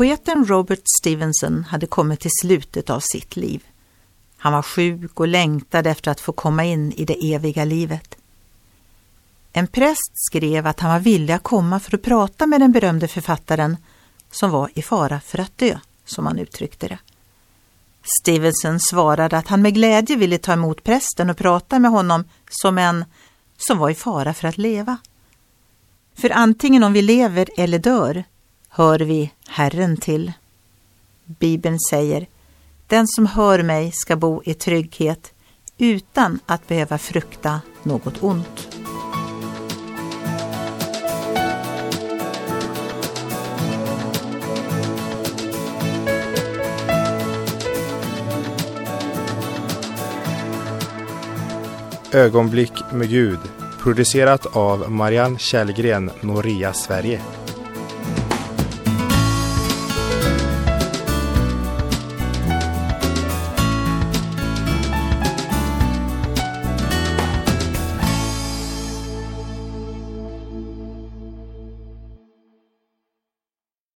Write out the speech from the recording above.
Poeten Robert Stevenson hade kommit till slutet av sitt liv. Han var sjuk och längtade efter att få komma in i det eviga livet. En präst skrev att han var villig att komma för att prata med den berömde författaren som var i fara för att dö, som han uttryckte det. Stevenson svarade att han med glädje ville ta emot prästen och prata med honom som en som var i fara för att leva. För antingen om vi lever eller dör hör vi Herren till. Bibeln säger Den som hör mig ska bo i trygghet utan att behöva frukta något ont. Ögonblick med Gud producerat av Marianne Källgren, Noria Sverige.